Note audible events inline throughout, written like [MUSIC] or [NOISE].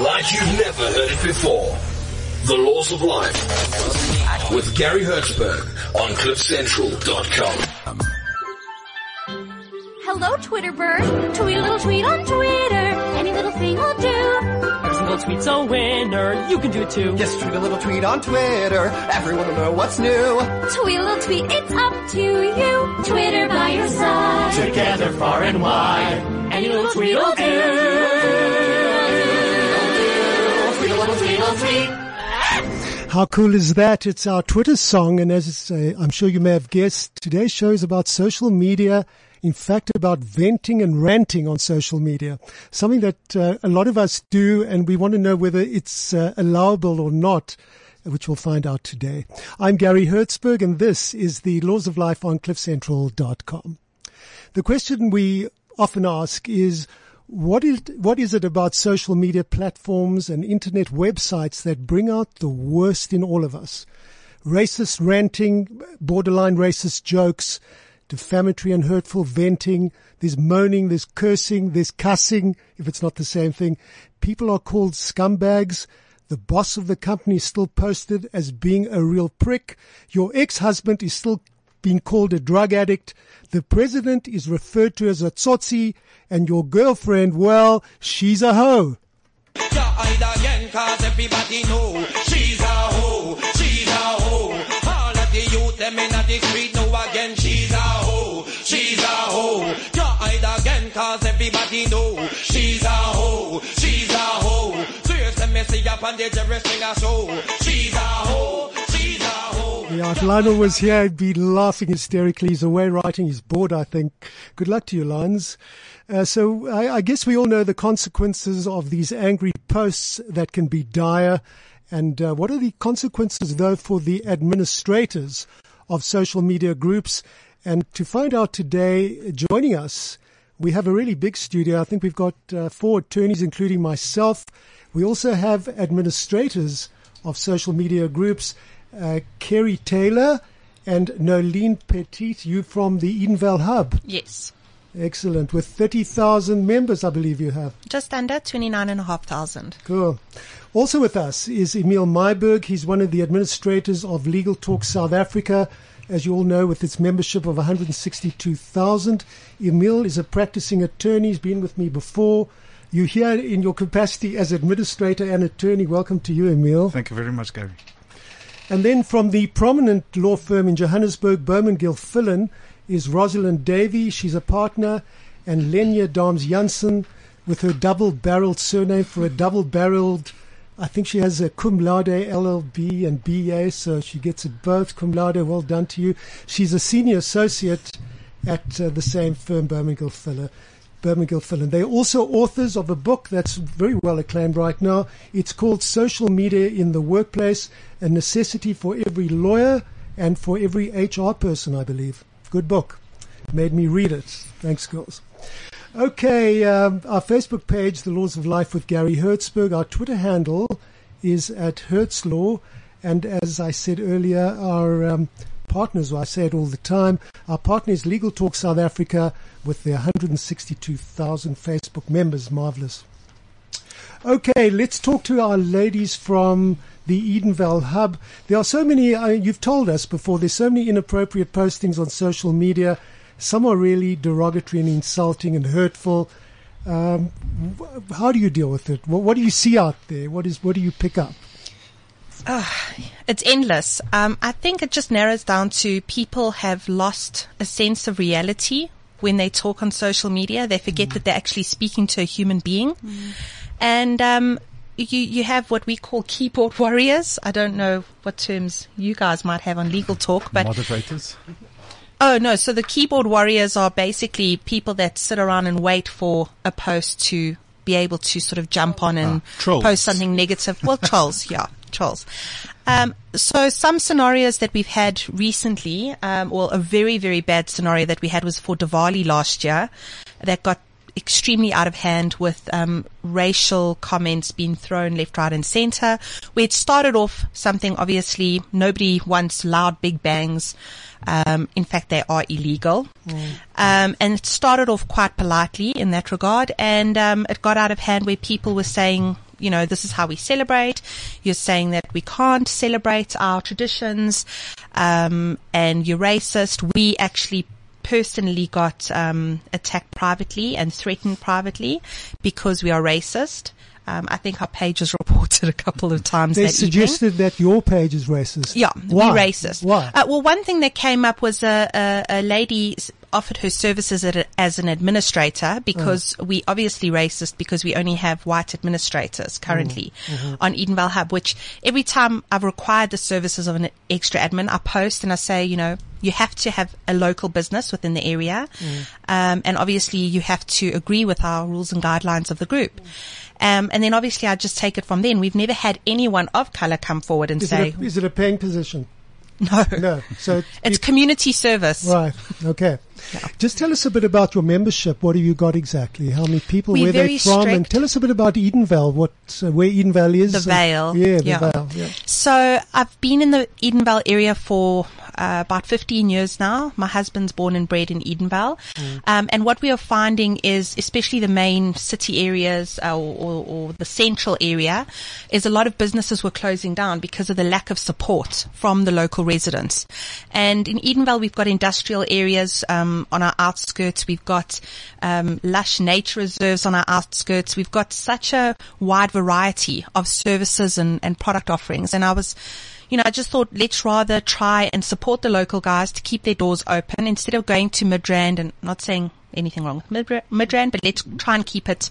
like you've never heard it before. The Laws of Life with Gary Hertzberg on CliffCentral.com. Hello, Twitter bird. Tweet a little tweet on Twitter. Any little thing will do. Every single tweet's a winner. You can do it too. Just tweet a little tweet on Twitter. Everyone will know what's new. Tweet a little tweet. It's up to you. Twitter by your side. Together far and wide. Any little tweet will do. How cool is that? It's our Twitter song, and as uh, I'm sure you may have guessed, today's show is about social media. In fact, about venting and ranting on social media, something that uh, a lot of us do, and we want to know whether it's uh, allowable or not, which we'll find out today. I'm Gary Hertzberg, and this is the Laws of Life on CliffCentral.com. The question we often ask is, what is, what is it about social media platforms and internet websites that bring out the worst in all of us? Racist ranting, borderline racist jokes, defamatory and hurtful venting, there's moaning, there's cursing, there's cussing, if it's not the same thing. People are called scumbags. The boss of the company is still posted as being a real prick. Your ex-husband is still being called a drug addict. The president is referred to as a tsotsi and your girlfriend, well, she's a hoe. she's a hoe, she's a hoe. All of the youth them in the street know again she's a hoe, she's a hoe. You hide again everybody know she's a hoe, she's a hoe. Serious let me see up on the Jerry Springer show. She's a hoe. Yeah, if Lionel was here, he'd be laughing hysterically. He's away writing. He's bored, I think. Good luck to you, Lions. Uh, so I, I guess we all know the consequences of these angry posts that can be dire. And uh, what are the consequences, though, for the administrators of social media groups? And to find out today, joining us, we have a really big studio. I think we've got uh, four attorneys, including myself. We also have administrators of social media groups, uh, Carey Taylor and Nolene Petit, you from the Edenvale Hub. Yes. Excellent. With 30,000 members, I believe you have. Just under 29,500. Cool. Also with us is Emile Myburgh. He's one of the administrators of Legal Talk South Africa. As you all know, with its membership of 162,000. Emile is a practicing attorney. He's been with me before. You're here in your capacity as administrator and attorney. Welcome to you, Emile. Thank you very much, Gary. And then from the prominent law firm in Johannesburg, Bowman Gilfillan, is Rosalind Davey. She's a partner. And Lenja Dahms-Jansen with her double barreled surname for a double barreled. I think she has a cum laude LLB and BA, so she gets it both. Cum laude, well done to you. She's a senior associate at uh, the same firm, Bowman Gilfillan. Bowman Gilfillan. They're also authors of a book that's very well acclaimed right now. It's called Social Media in the Workplace, a necessity for every lawyer and for every HR person, I believe. Good book. Made me read it. Thanks, girls. Okay, um, our Facebook page, The Laws of Life with Gary Hertzberg. Our Twitter handle is at Hertzlaw. And as I said earlier, our um, partners, I say it all the time, our partner is Legal Talk South Africa with their 162,000 Facebook members. Marvelous. Okay, let's talk to our ladies from the Edenvale Hub. There are so many, uh, you've told us before, there's so many inappropriate postings on social media. Some are really derogatory and insulting and hurtful. Um, how do you deal with it? What, what do you see out there? What is what do you pick up? It's endless. Um, I think it just narrows down to people have lost a sense of reality when they talk on social media. They forget that they're actually speaking to a human being. And, um, you, you have what we call keyboard warriors. I don't know what terms you guys might have on legal talk, but Moderators. Oh no, so the keyboard warriors are basically people that sit around and wait for a post to be able to sort of jump on and trolls. post something negative. Well, trolls, [LAUGHS] yeah, trolls. Um, so some scenarios that we've had recently, um, well, a very, very bad scenario that we had was for Diwali last year that got extremely out of hand with um, racial comments being thrown left, right, and center. Where it started off something obviously nobody wants loud big bangs. Um, in fact, they are illegal. Um, and it started off quite politely in that regard, and um, it got out of hand where people were saying, you know, this is how we celebrate. You're saying that we can't celebrate our traditions, um, and you're racist. We actually personally got um, attacked privately and threatened privately because we are racist. Um, I think our page was [LAUGHS] reported a couple of times They that evening. suggested that your page is racist. Yeah, Why? we racist. Why? Uh, well, one thing that came up was a, a, a lady offered her services as an administrator because Oh. we obviously racist because we only have white administrators currently Mm-hmm. on Edenvale Hub, which every time I've required the services of an extra admin, I post and I say, you know, you have to have a local business within the area. Mm. Um, and obviously you have to agree with our rules and guidelines of the group. Um, and then obviously I just take it from then. We've never had anyone of color come forward and is, say, it a, is it a paying position? [LAUGHS] no, No. So it's community service. Right. Okay. Just tell us a bit about your membership. What have you got exactly? How many people? We're where they from? And tell us a bit about Edenvale. What uh, where Edenvale is? The and- Vale. yeah, the Yeah. Vale. Yeah. So I've been in the Edenvale area for uh, about 15 years now. My husband's born and bred in Edenvale. Um, and what we are finding is, especially the main city areas uh, or, or, or the central area, is a lot of businesses were closing down because of the lack of support from the local residents. And in Edenvale, we've got industrial areas um, on our outskirts. We've got um, lush nature reserves on our outskirts. We've got such a wide variety of services and, and product offerings. And I was you know, I just thought let's rather try and support the local guys to keep their doors open instead of going to Midrand and not saying anything wrong with Midrand, but let's try and keep it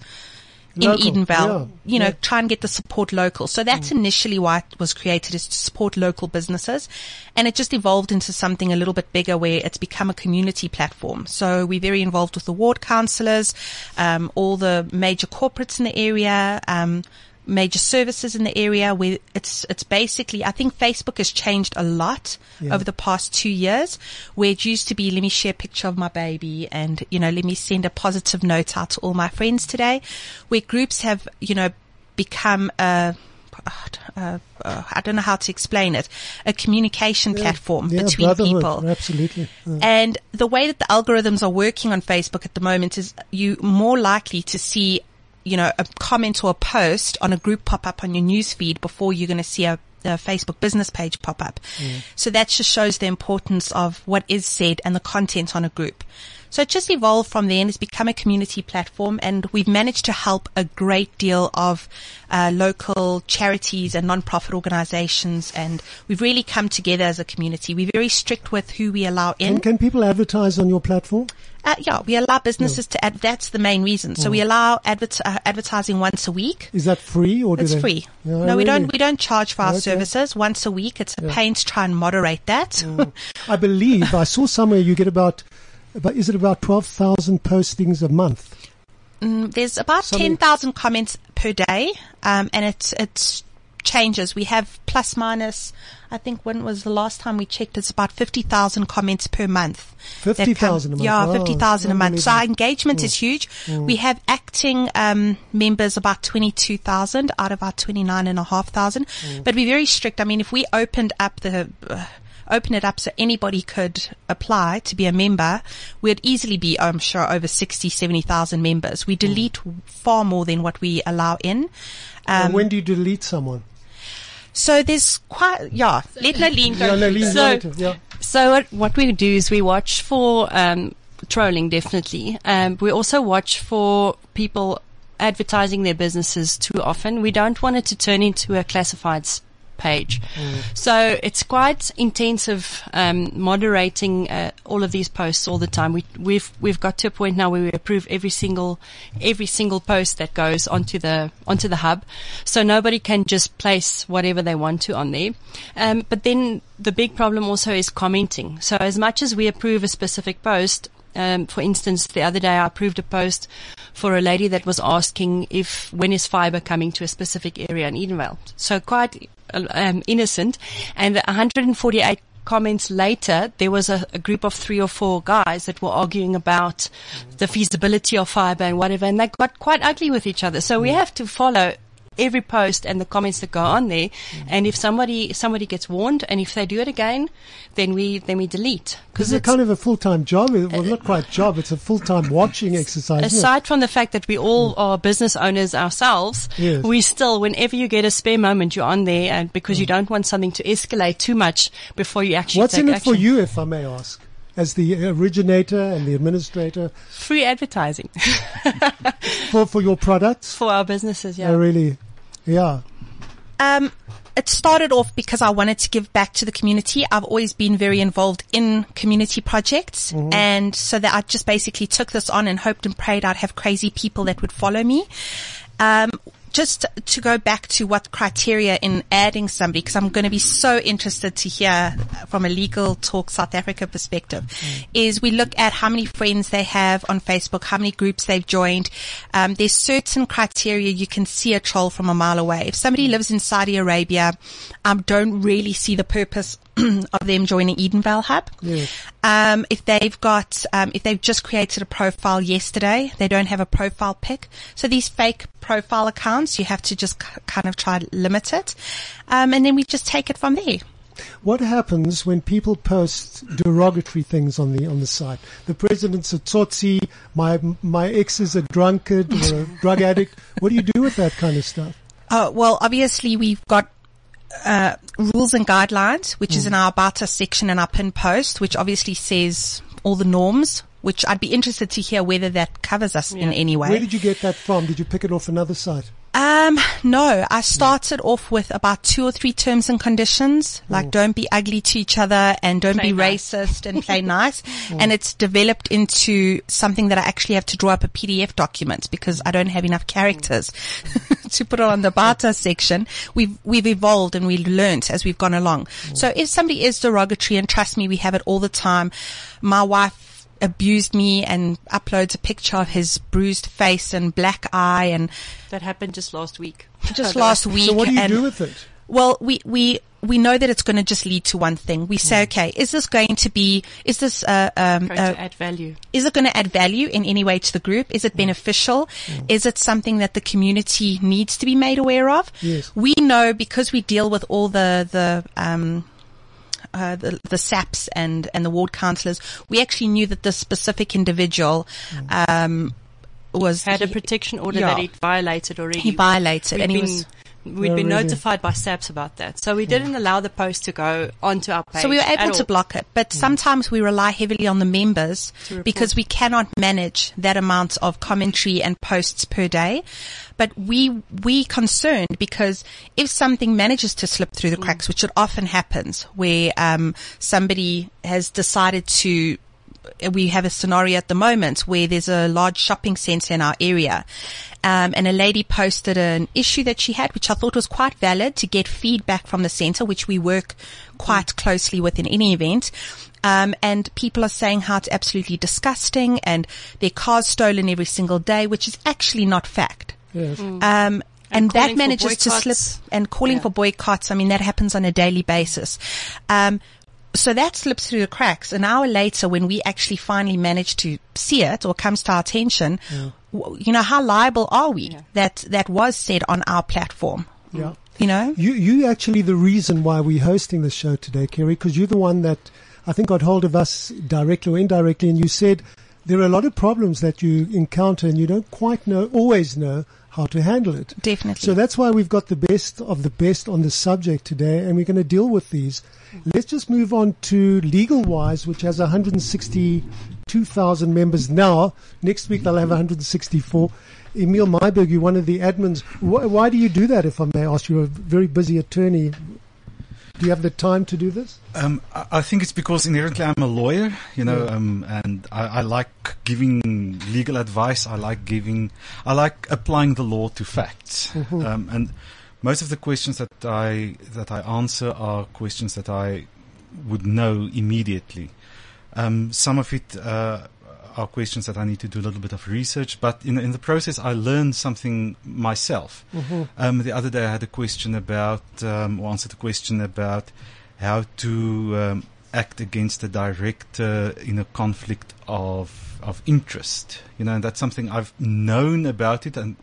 in Local, Edenvale, yeah, you know, yeah. try and get the support local. So that's initially why it was created is to support local businesses. And it just evolved into something a little bit bigger where it's become a community platform. So we're very involved with the ward councillors, um, all the major corporates in the area, um, major services in the area where it's it's basically I think Facebook has changed a lot Yeah. over the past two years where it used to be let me share a picture of my baby and you know let me send a positive note out to all my friends today where groups have you know become a uh, uh, I don't know how to explain it, a communication platform Yeah, between people. Absolutely. Uh, And the way that the algorithms are working on Facebook at the moment is you more likely to see, you know, a comment or a post on a group pop up on your news feed before you're going to see a, a Facebook business page pop up. So that just shows the importance of what is said and the content on a group. So it just evolved from there and it's become a community platform and we've managed to help a great deal of uh, local charities and non-profit organizations and we've really come together as a community. We're very strict with who we allow in. can, can people advertise on your platform? Uh, yeah, we allow businesses to ad- that's the main reason. So we allow advert- uh, advertising once a week. Is that free or do It's they? free. Yeah, no, we don't. We don't charge for our Okay. services once a week. It's a pain to try and moderate that. [LAUGHS] I believe I saw somewhere you get about, about is it about twelve thousand postings a month? Mm, There's about Something- ten thousand comments per day, um, and it's it's changes. We have plus minus. I think when was the last time we checked? It's about fifty thousand comments per month. 50,000 a month. Yeah, Wow, fifty thousand a month. So our engagement is huge. We have acting um, members about twenty two thousand out of our twenty nine and a half thousand. But we're very strict. I mean, if we opened up the uh, open it up so anybody could apply to be a member, we'd easily be, I'm sure, over 60, 70,000 members. We delete far more than what we allow in. Um, when do you delete someone? So there's quite, yeah, let Nolene go. Yeah, no, leave So- yeah. So what, what we do is we watch for um, trolling, definitely. Um, we also watch for people advertising their businesses too often. We don't want it to turn into a classifieds page. So it's quite intensive um, moderating uh, all of these posts all the time. We, we've we've got to a point now where we approve every single every single post that goes onto the onto the hub, so nobody can just place whatever they want to on there. Um, but then the big problem also is commenting. So as much as we approve a specific post, Um, for instance, the other day I approved a post for a lady that was asking if when is fiber coming to a specific area in Edenvale. So quite um, innocent, and 148 comments later, there was a, a, group of three or four guys that were arguing about the feasibility of fiber and whatever, and they got quite ugly with each other. So we have to follow every post and the comments that go on there. Mm-hmm. And if somebody somebody gets warned, and if they do it again, then we then we delete. Because it's kind of a full time job. Well, uh, not quite job. It's a full time watching exercise. Aside from the fact that we all mm. are business owners ourselves, yes. we still, whenever you get a spare moment, you're on there, and because mm. you don't want something to escalate too much before you actually. What's in it action. for you, if I may ask? As the originator and the administrator? Free advertising. [LAUGHS] for, for your products? For our businesses, yeah. Oh, really? Yeah. Um, it started off because I wanted to give back to the community. I've always been very involved in community projects. Mm-hmm. And so that I just basically took this on and hoped and prayed I'd have crazy people that would follow me. Um, just to go back to what criteria in adding somebody, because I'm going to be so interested to hear from a legal talk South Africa perspective, mm. is we look at how many friends they have on Facebook, how many groups they've joined. Um, there's certain criteria you can see a troll from a mile away. If somebody lives in Saudi Arabia, um, don't really see the purpose [CLEARS THROAT] of them joining Edenvale Hub. Yes. Um, if they've got, um, if they've just created a profile yesterday, they don't have a profile pic. So these fake profile accounts, you have to just c- kind of try to limit it. Um, and then we just take it from there. What happens when people post derogatory things on the on the site? The president's a tsotsi. My my ex is a drunkard or a [LAUGHS] drug addict. What do you do with that kind of stuff? Uh, well, obviously we've got uh, rules and guidelines, which mm. is in our About Us section in our pin post, which obviously says all the norms, which I'd be interested to hear whether that covers us yeah. in any way. Where did you get that from? Did you pick it off another site? Um, no, I started off with about two or three terms and conditions, like mm. don't be ugly to each other and don't play be nice. racist and play [LAUGHS] nice. Mm. And it's developed into something that I actually have to draw up a PDF document because I don't have enough characters [LAUGHS] to put it on the barter section. We've, we've evolved and we've learnt as we've gone along. Mm. So if somebody is derogatory and trust me, we have it all the time. My wife abused me and uploads a picture of his bruised face and black eye and that happened just last week. [LAUGHS] Just [LAUGHS] last week. So what do you do with it? Well, we, we, we know that it's going to just lead to one thing. We say, mm. okay, is this going to be, is this, uh, um, going uh, to add value? Is it going to add value in any way to the group? Is it mm. beneficial? Mm. Is it something that the community needs to be made aware of? Yes. We know because we deal with all the, the, um, uh, the, the SAPS and, and the ward councillors, we actually knew that this specific individual, um, was had a protection order yeah, that he violated already. He violated, and he was We'd been really? notified by SAPS about that. So we didn't allow the post to go onto our page. So we were able to block it. But mm. sometimes we rely heavily on the members because we cannot manage that amount of commentary and posts per day. But we, we concerned because if something manages to slip through the mm. cracks, which it often happens where, um, somebody has decided to we have a scenario at the moment where there's a large shopping center in our area. Um, and a lady posted an issue that she had, which I thought was quite valid to get feedback from the center, which we work quite closely with in any event. Um, and people are saying how it's absolutely disgusting and their cars stolen every single day, which is actually not fact. Yes. Mm. Um, and, and that manages to slip and calling yeah. for boycotts. I mean, that happens on a daily basis. Um, so that slips through the cracks. An hour later, when we actually finally manage to see it or comes to our attention, yeah. you know, how liable are we yeah. that that was said on our platform? Yeah. You know, you you actually the reason why we're hosting this show today, Kerry, because you're the one that I think got hold of us directly or indirectly, and you said there are a lot of problems that you encounter, and you don't quite know, always know how to handle it. Definitely. So that's why we've got the best of the best on the subject today, and we're going to deal with these. Let's just move on to Legal Wise, which has 162,000 members now. Next week they'll have 164. Emile Myburgh, you're one of the admins. Why, why do you do that, if I may ask? You're a very busy attorney. Do you have the time to do this? Um, I think it's because inherently I'm a lawyer, you know, yeah. um, and I, I, like giving legal advice. I like giving, I like applying the law to facts. Mm-hmm. Um, and most of the questions that I that I answer are questions that I would know immediately. Um, some of it uh, are questions that I need to do a little bit of research. But in, in the process, I learned something myself. Mhm. Um, the other day, I had a question about, um, or answered a question about how to um, act against a director in a conflict of of interest. You know, and that's something I've known about it, and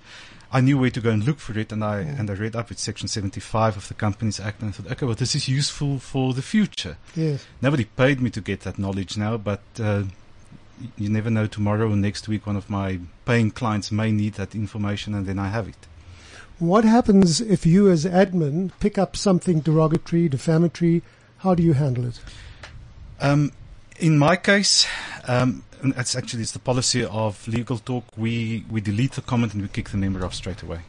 I knew where to go and look for it. And I and I read up with Section 75 of the Companies Act, and I thought, okay, well, this is useful for the future. Yes. Nobody paid me to get that knowledge now, but uh, you never know. Tomorrow or next week, one of my paying clients may need that information, and then I have it. What happens if you, as admin, pick up something derogatory, defamatory? How do you handle it? Um, in my case, um, it's actually it's the policy of legal talk. We we delete the comment and we kick the member off straight away.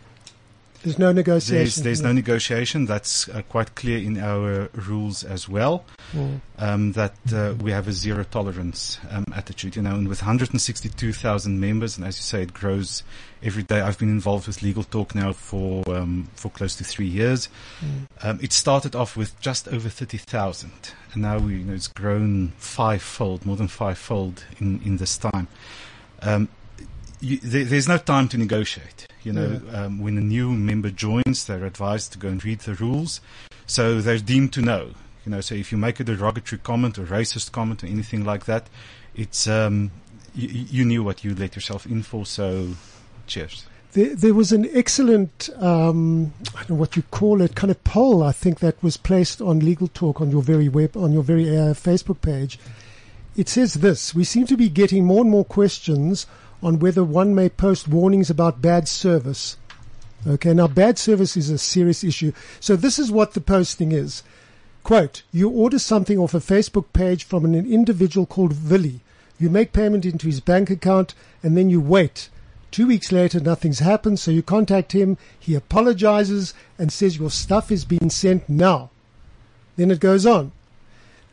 There's no negotiation. There's, there's no negotiation. That's uh, quite clear in our rules as well. Mm. Um, that uh, we have a zero tolerance um, attitude. You know, and with 162,000 members, and as you say, it grows every day. I've been involved with Legal Talk now for um, for close to three years. Mm. Um, it started off with just over 30,000, and now we, you know, it's grown fivefold, more than fivefold in in this time. Um, you, there, there's no time to negotiate. You know, um, when a new member joins, they're advised to go and read the rules, so they're deemed to know. You know, so if you make a derogatory comment or racist comment or anything like that, it's um, you, you knew what you let yourself in for. So, cheers. There, there was an excellent, um, I don't know what you call it, kind of poll. I think that was placed on Legal Talk on your very web, on your very uh, Facebook page. It says this: We seem to be getting more and more questions on whether one may post warnings about bad service. Okay, now bad service is a serious issue. So this is what the posting is. Quote, you order something off a Facebook page from an individual called Villy. You make payment into his bank account and then you wait. Two weeks later, nothing's happened, so you contact him. He apologizes and says your stuff is being sent now. Then it goes on.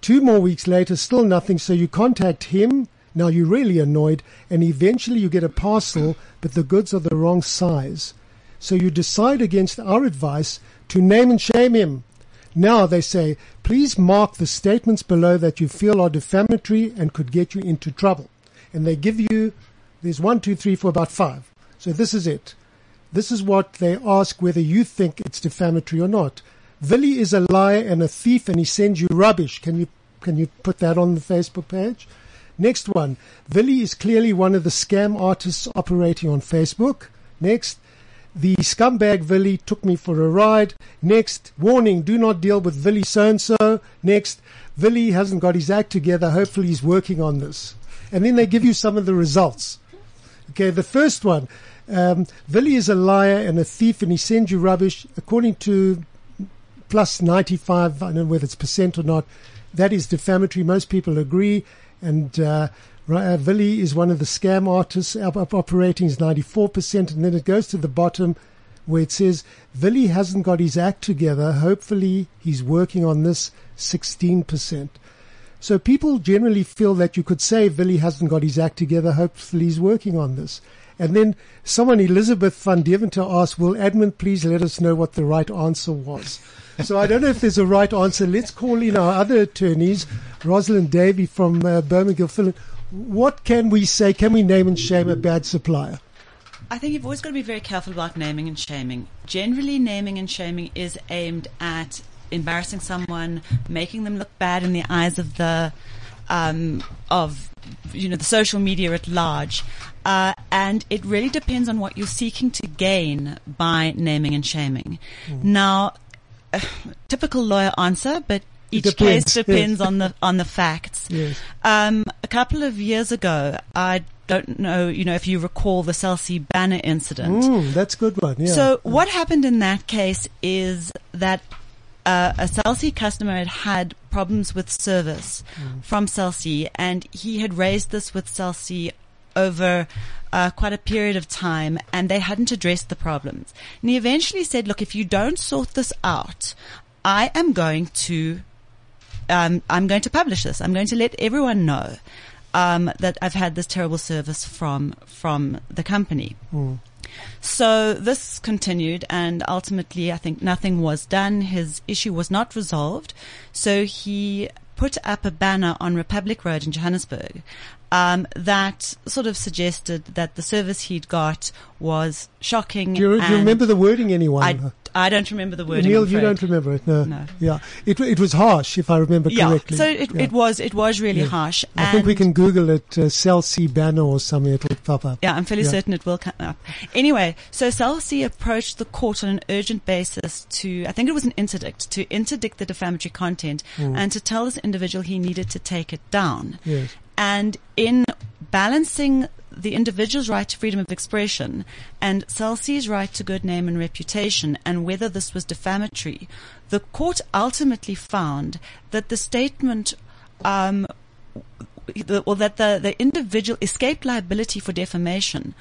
Two more weeks later, still nothing, so you contact him. Now you're really annoyed, and eventually you get a parcel, but the goods are the wrong size. So you decide against our advice to name and shame him. Now they say, please mark the statements below that you feel are defamatory and could get you into trouble. And they give you, there's one, two, three, four, about five. So this is it. This is what they ask whether you think it's defamatory or not. Villy is a liar and a thief and he sends you rubbish. Can you, can you put that on the Facebook page? Next one. Villy is clearly one of the scam artists operating on Facebook. Next. The scumbag Villy took me for a ride. Next, warning, do not deal with Villy so and so. Next, Villy hasn't got his act together. Hopefully he's working on this. And then they give you some of the results. Okay, the first one, um, Villy is a liar and a thief and he sends you rubbish. According to plus 95, I don't know whether it's percent or not, that is defamatory. Most people agree. And uh, uh, Villy is one of the scam artists up, up operating is 94%. And then it goes to the bottom where it says Villy hasn't got his act together. Hopefully he's working on this 16%. So people generally feel that you could say Villy hasn't got his act together. Hopefully he's working on this. And then someone, Elizabeth van Deventer asked, will admin please let us know what the right answer was? So I don't know if there's a right answer. Let's call in our other attorneys, Rosalind Davey from uh, Bowman Gilfillan. What can we say? Can we name and shame a bad supplier? I think you've always got to be very careful about naming and shaming. Generally, naming and shaming is aimed at embarrassing someone, making them look bad in the eyes of the um, of you know the social media at large, uh, and it really depends on what you're seeking to gain by naming and shaming. Mm. Now, uh, [SIGHS] typical lawyer answer, but each depends, case depends yes. on the on the facts. Yes. Um, a couple of years ago, I don't know, you know, if you recall the Cell C banner incident. Mm, that's a good one. Yeah. So what happened in that case is that uh, a Cell C customer had had problems with service Mm. from Cell C, and he had raised this with Cell C over uh, quite a period of time, and they hadn't addressed the problems. And he eventually said, "Look, if you don't sort this out, I am going to, um, I'm going to publish this. I'm going to let everyone know." Um, that I've had this terrible service from from the company. Mm. So this continued, and ultimately, I think nothing was done. His issue was not resolved. So he put up a banner on Republic Road in Johannesburg um, that sort of suggested that the service he'd got was shocking. Do you, do you remember the wording, anyone? I, I don't remember the wording. Neil, you don't remember it, no. No. Yeah, it it was harsh, if I remember Yeah, correctly. so it, Yeah. it was it was really Yeah. harsh. I think we can Google it, uh, Cell C banner or something. It'll pop up. Yeah, I'm fairly certain it will come up. Anyway, so Cell C approached the court on an urgent basis to, I think it was an interdict, to interdict the defamatory content Mm. and to tell this individual he needed to take it down. Yes. And in balancing the individual's right to freedom of expression and Cell C's right to good name and reputation and whether this was defamatory, the court ultimately found that the statement um, or that the, the individual escaped liability for defamation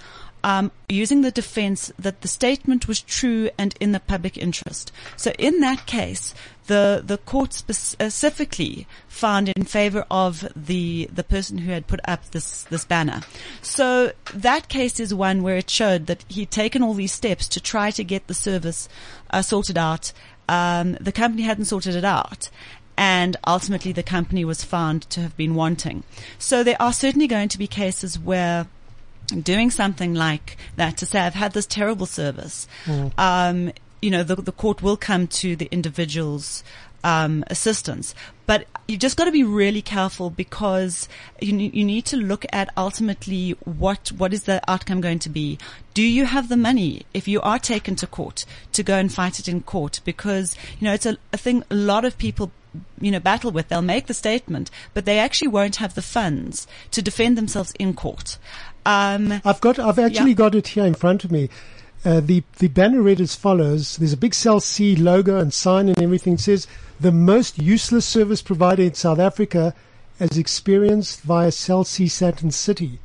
um, using the defense that the statement was true and in the public interest. So in that case, the the court specifically found in favor of the the person who had put up this this banner. So that case is one where it showed that he'd taken all these steps to try to get the service uh, sorted out. Um, the company hadn't sorted it out and ultimately the company was found to have been wanting. So there are certainly going to be cases where doing something like that to say I've had this terrible service, Mm. um, you know, the, the court will come to the individual's um, assistance. But you've just got to be really careful because you ne- you need to look at ultimately what what is the outcome going to be. Do you have the money if you are taken to court to go and fight it in court? Because you know it's a, a thing a lot of people you know battle with. They'll make the statement, but they actually won't have the funds to defend themselves in court. Um, I've got, I've actually Yeah. got it here in front of me. Uh, the the banner read as follows: There's a big Cell C logo and sign and everything. It says the most useless service provider in South Africa, as experienced via Cell C Sandton City.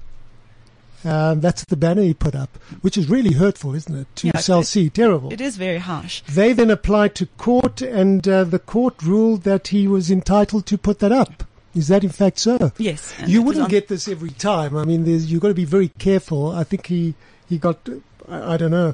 Um, that's the banner he put up, which is really hurtful, isn't it? To Yeah, Cell C, terrible. It is very harsh. They then applied to court, and uh, the court ruled that he was entitled to put that up. Is that in fact so? Yes. You wouldn't get this every time. I mean, there's, you've got to be very careful. I think he, he got, I, I don't know.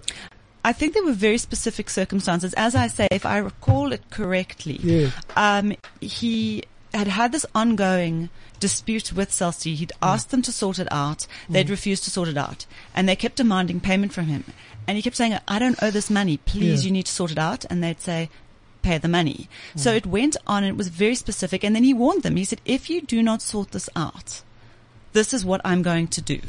I think there were very specific circumstances. As I say, if I recall it correctly, Yeah. um, he had had this ongoing dispute with Cell C. He'd asked them to sort it out. They'd Mm. refused to sort it out. And they kept demanding payment from him. And he kept saying, I don't owe this money. Please, Yeah. you need to sort it out. And they'd say, pay the money. Mm. So it went on and it was very specific. And then he warned them. He said, if you do not sort this out, this is what I'm going to do.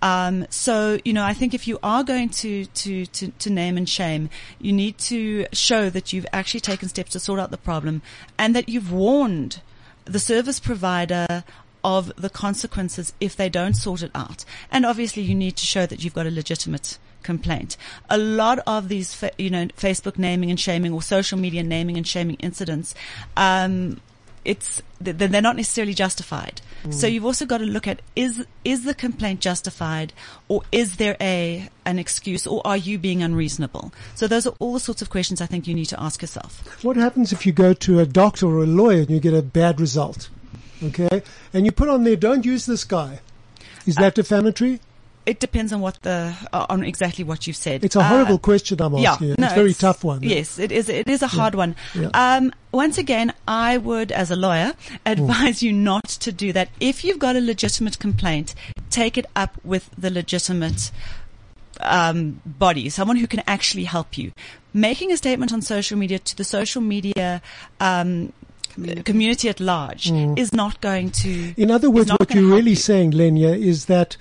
Um, so, you know, I think if you are going to, to, to, to name and shame, you need to show that you've actually taken steps to sort out the problem and that you've warned the service provider of the consequences if they don't sort it out. And obviously you need to show that you've got a legitimate complaint. A lot of these, fa- you know, Facebook naming and shaming or social media naming and shaming incidents, um, it's th- they're not necessarily justified. So Mm. you've also got to look at is is the complaint justified, or is there a an excuse, or are you being unreasonable? So those are all the sorts of questions I think you need to ask yourself. What happens if you go to a doctor or a lawyer and you get a bad result? Okay. And you put on there, don't use this guy. Is that defamatory? It depends on what the uh, on exactly what you've said. It's a Uh, horrible question I'm asking. you. no, it's a very tough one. Yes, it is. It is a hard one. Yeah. Um, once again, I would, as a lawyer, advise you not to do that. If you've got a legitimate complaint, take it up with the legitimate um, body, someone who can actually help you. Making a statement on social media to the social media um, community. at large Mm. is not going to. In other words, what you're really you. saying, Lenja, is that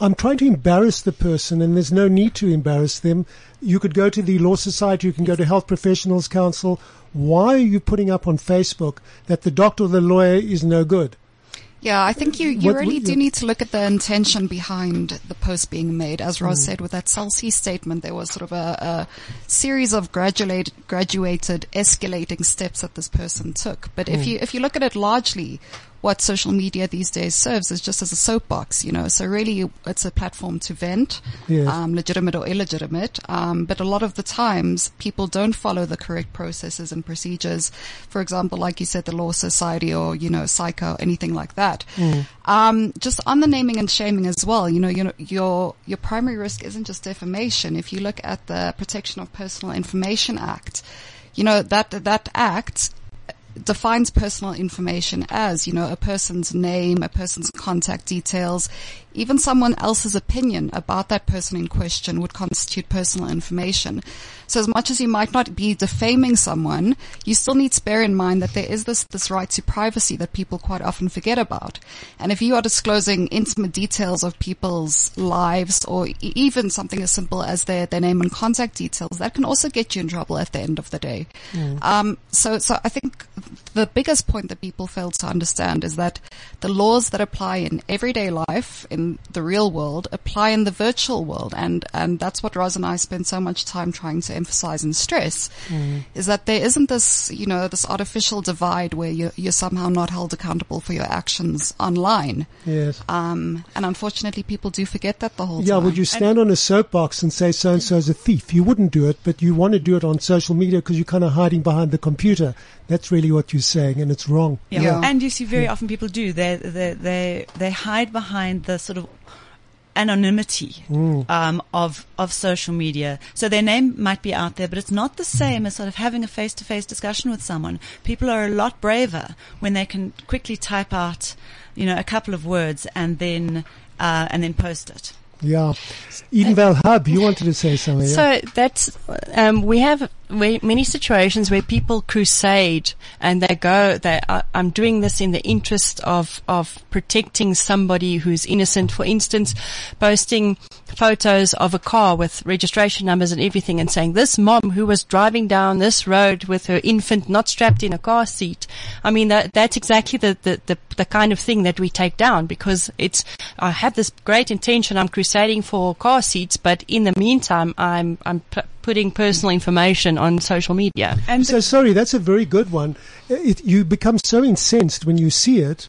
I'm trying to embarrass the person and there's no need to embarrass them. You could go to the Law Society, you can go to Health Professionals Council. Why are you putting up on Facebook that the doctor or the lawyer is no good? Yeah, I think you, you What really would do need to look at the intention behind the post being made. As Roz Mm. said, with that Cell C statement, there was sort of a, a series of graduated, graduated, escalating steps that this person took. But if Mm. you if you look at it largely, what social media these days serves is just as a soapbox, you know. So really, it's a platform to vent, Yes. um, legitimate or illegitimate. Um, but a lot of the times, people don't follow the correct processes and procedures. For example, like you said, the Law Society or you know, Psycho, anything like that. Mm. Um, just on the naming and shaming as well, you know, you know, your your primary risk isn't just defamation. If you look at the Protection of Personal Information Act, you know that that act defines personal information as, you know, a person's name, a person's contact details, even someone else's opinion about that person in question would constitute personal information. So as much as you might not be defaming someone, you still need to bear in mind that there is this, this right to privacy that people quite often forget about. And if you are disclosing intimate details of people's lives or even something as simple as their, their name and contact details, that can also get you in trouble at the end of the day. Mm. Um, so, so I think the biggest point that people fail to understand is that the laws that apply in everyday life, in the real world, apply in the virtual world. And, and that's what Roz and I spend so much time trying to emphasize and stress Mm. is that there isn't this, you know, this artificial divide where you're, you're somehow not held accountable for your actions online. Yes. Um, and unfortunately people do forget that the whole Yeah, time. would you stand on a soapbox and say so and so is a thief? You wouldn't do it, but you want to do it on social media because you're kind of hiding behind the computer. That's really what you're saying, and it's wrong. Yeah. And you see very often people do. They, they, they, they hide behind the sort of anonymity Mm. um, of of social media. So their name might be out there, but it's not the same as sort of having a face to face discussion with someone. People are a lot braver when they can quickly type out, you know, a couple of words and then uh, and then post it. Yeah. Edenvale Hub, you wanted to say something. yeah? So that's um, we have many situations where people crusade and they go. They I'm doing this in the interest of of protecting somebody who's innocent. For instance, posting photos of a car with registration numbers and everything, and saying this mom who was driving down this road with her infant not strapped in a car seat. I mean that that's exactly the the, the, the kind of thing that we take down because it's I have this great intention. I'm crusading for car seats, but in the meantime, I'm I'm p- putting personal information on social media. And so sorry, that's a very good one. It, you become so incensed when you see it.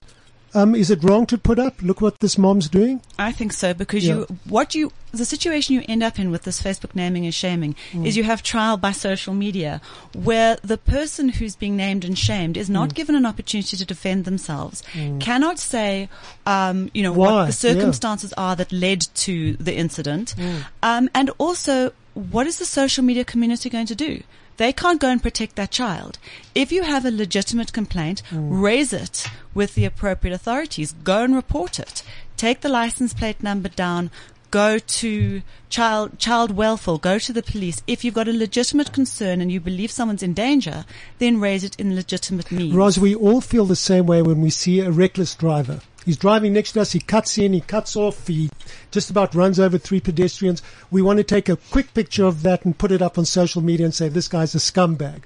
Um, is it wrong to put up? Look what this mom's doing. I think so because Yeah. you what you the situation you end up in with this Facebook naming and shaming Mm. is you have trial by social media where the person who's being named and shamed is not Mm. given an opportunity to defend themselves, Mm. cannot say, um, you know, Why? what the Yeah. circumstances are that led to the incident, Mm. um, and also what is the social media community going to do? They can't go and protect that child. If you have a legitimate complaint, Mm. raise it with the appropriate authorities. Go and report it. Take the license plate number down. Go to child child welfare. Go to the police. If you've got a legitimate concern and you believe someone's in danger, then raise it in legitimate means. Roz, we all feel the same way when we see a reckless driver. He's driving next to us, he cuts in, he cuts off, he just about runs over three pedestrians. We want to take a quick picture of that and put it up on social media and say, this guy's a scumbag.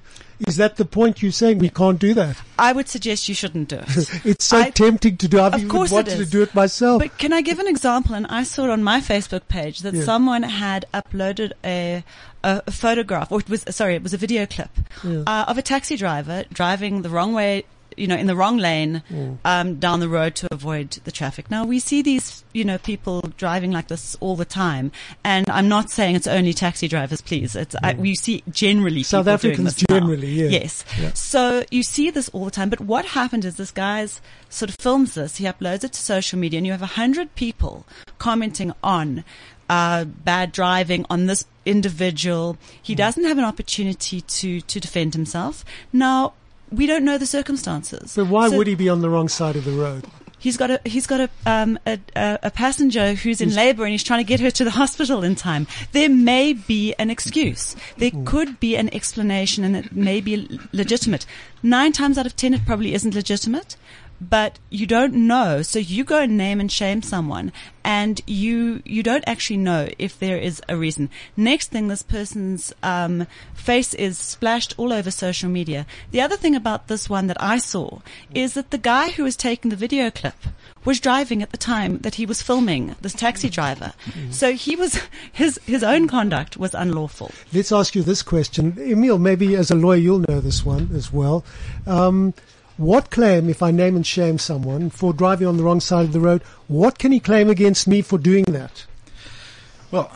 Is that the point you're saying? We can't do that. I would suggest you shouldn't do it. [LAUGHS] It's so I- tempting to do. I've Of even course wanted to do it myself. But can I give an example? And I saw it on my Facebook page that Yeah. someone had uploaded a, a, a photograph, or it was sorry, it was a video clip Yeah. uh, of a taxi driver driving the wrong way. You know, in the wrong lane, Mm. um, down the road to avoid the traffic. Now we see these, you know, people driving like this all the time, and I'm not saying it's only taxi drivers. Please, it's I, we see generally Mm. South Africans generally, yeah. Yes. Yeah. So you see this all the time. But what happened is this guy's sort of films this. He uploads it to social media, and you have a hundred people commenting on. Uh, bad driving on this individual. He doesn't have an opportunity to, to defend himself. Now, we don't know the circumstances. But why So- would he be on the wrong side of the road? He's got a he's got a um a, a, passenger who's in labour and he's trying to get her to the [LAUGHS] hospital in time. There may be an excuse. There could be an explanation, and it may be legitimate. Nine times out of ten, it probably isn't legitimate. But you don't know, so you go and name and shame someone, and you you don't actually know if there is a reason. Next thing, this person's um, face is splashed all over social media. The other thing about this one that I saw is that the guy who was taking the video clip was driving at the time that he was filming this taxi driver. So he was [LAUGHS] his his own conduct was unlawful. Let's ask you this question. Emile, maybe as a lawyer you'll know this one as well. Um, what claim, if I name and shame someone for driving on the wrong side of the road, what can he claim against me for doing that? Well,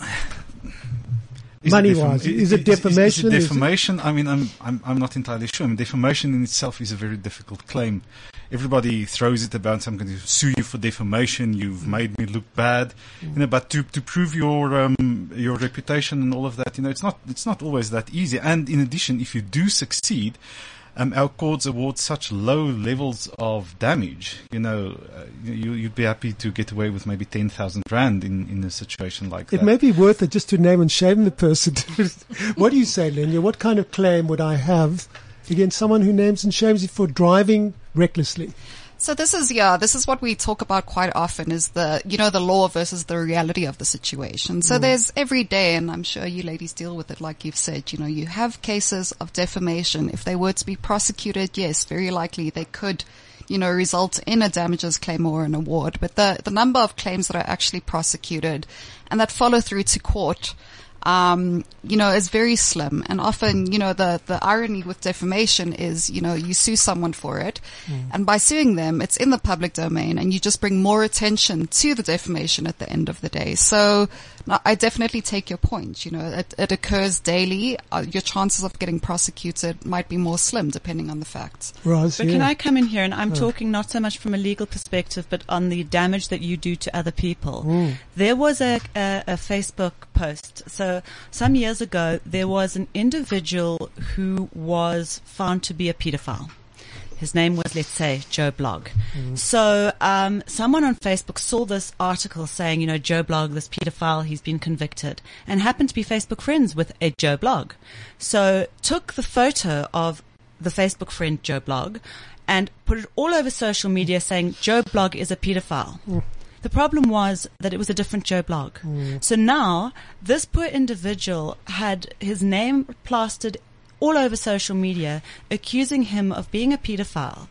Money defam- wise, i- is it i- Is, defamation? it Is it- defamation? I mean, I'm, I'm, I'm not entirely sure. I mean, defamation in itself is a very difficult claim. Everybody throws it about. I'm going to sue you for defamation. You've made me look bad. You know, but to, to prove your, um, your reputation and all of that, you know, it's not, it's not always that easy. And in addition, if you do succeed, um, our courts award such low levels of damage. You know, uh, you, you'd be happy to get away with maybe 10,000 rand in, in a situation like It that. It may be worth it just to name and shame the person. [LAUGHS] what do you say, Lenja? What kind of claim would I have against someone who names and shames you for driving recklessly? So this is, yeah, this is what we talk about quite often is the, you know, the law versus the reality of the situation. So Mm. there's every day, and I'm sure you ladies deal with it like you've said, you know, you have cases of defamation. If they were to be prosecuted, yes, very likely they could, you know, result in a damages claim or an award. But the, the number of claims that are actually prosecuted and that follow through to court, um, you know, is very slim. And often, you know, the, the irony with defamation is, you know, you sue someone for it. And by suing them, it's in the public domain and you just bring more attention to the defamation at the end of the day. So no, I definitely take your point. You know, it, it occurs daily. Uh, your chances of getting prosecuted might be more slim depending on the facts. Roz, But can I come in here and I'm Oh. talking not so much from a legal perspective, but on the damage that you do to other people. Mm. There was a, a, a Facebook post. So some years ago, there was an individual who was found to be a pedophile. His name was, let's say, Joe Blog. Mm-hmm. So um, someone on Facebook saw this article saying, you know, Joe Blog, this pedophile, he's been convicted, and happened to be Facebook friends with a Joe Blog. So took the photo of the Facebook friend Joe Blog and put it all over social media saying Joe Blog is a pedophile. Mm. The problem was that it was a different Joe Blog. Mm. So now this poor individual had his name plastered all over social media accusing him of being a pedophile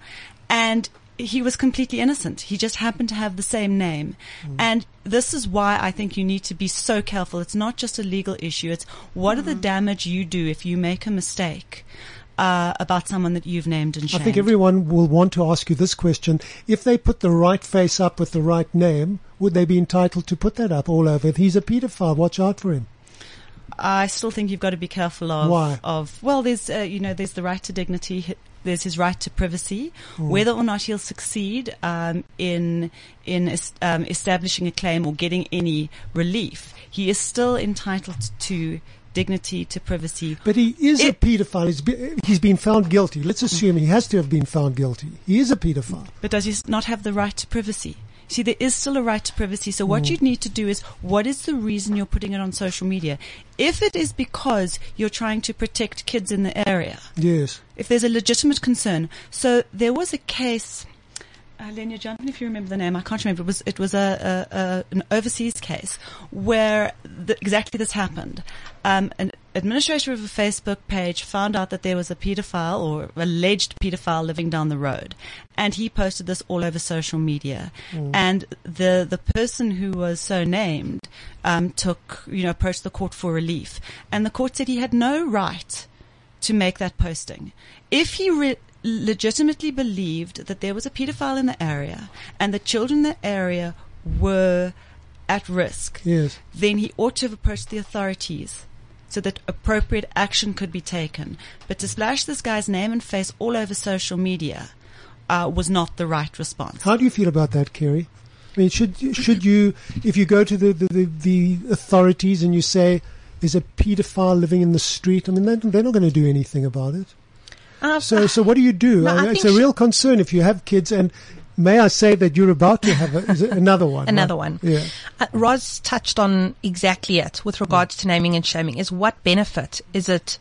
and he was completely innocent. He just happened to have the same name. And this is why I think you need to be so careful. It's not just a legal issue. It's what are the damage you do if you make a mistake uh, about someone that you've named and shared. I think everyone will want to ask you this question. If they put the right face up with the right name, would they be entitled to put that up all over? If he's a pedophile, watch out for him. I still think you've got to be careful of. Why? Of well, there's uh, you know there's the right to dignity. There's his right to privacy. Mm. Whether or not he'll succeed um, in in um, establishing a claim or getting any relief, he is still entitled to dignity, to privacy. But he is a pedophile. He's, be, he's been found guilty. Let's assume he has to have been found guilty. He is a pedophile. But does he not have the right to privacy? See, there is still a right to privacy. So what Mm. you need to do is, what is the reason you're putting it on social media? If it is because you're trying to protect kids in the area, Yes. if there's a legitimate concern. So there was a case, uh, Lenja, in if you remember the name. I can't remember. It was it was a, a, a an overseas case where the, exactly this happened. Um, an administrator of a Facebook page found out that there was a pedophile or alleged pedophile living down the road, and he posted this all over social media. Mm. And the the person who was so named um, took you know approached the court for relief, and the court said he had no right to make that posting. If he re- legitimately believed that there was a pedophile in the area and the children in the area were at risk, Yes. then he ought to have approached the authorities so that appropriate action could be taken. But to splash this guy's name and face all over social media uh, was not the right response. How do you feel about that, Carey? I mean, should should you, if you go to the, the, the, the authorities and you say there's a paedophile living in the street, I mean, they're, they're not going to do anything about it. Uh, So, so what do you do? No, I mean, it's a real concern if you have kids. And may I say that you're about to have a, another one? Another right? one. Yeah. Uh, Roz touched on exactly it with regards to naming and shaming. Is what benefit is it?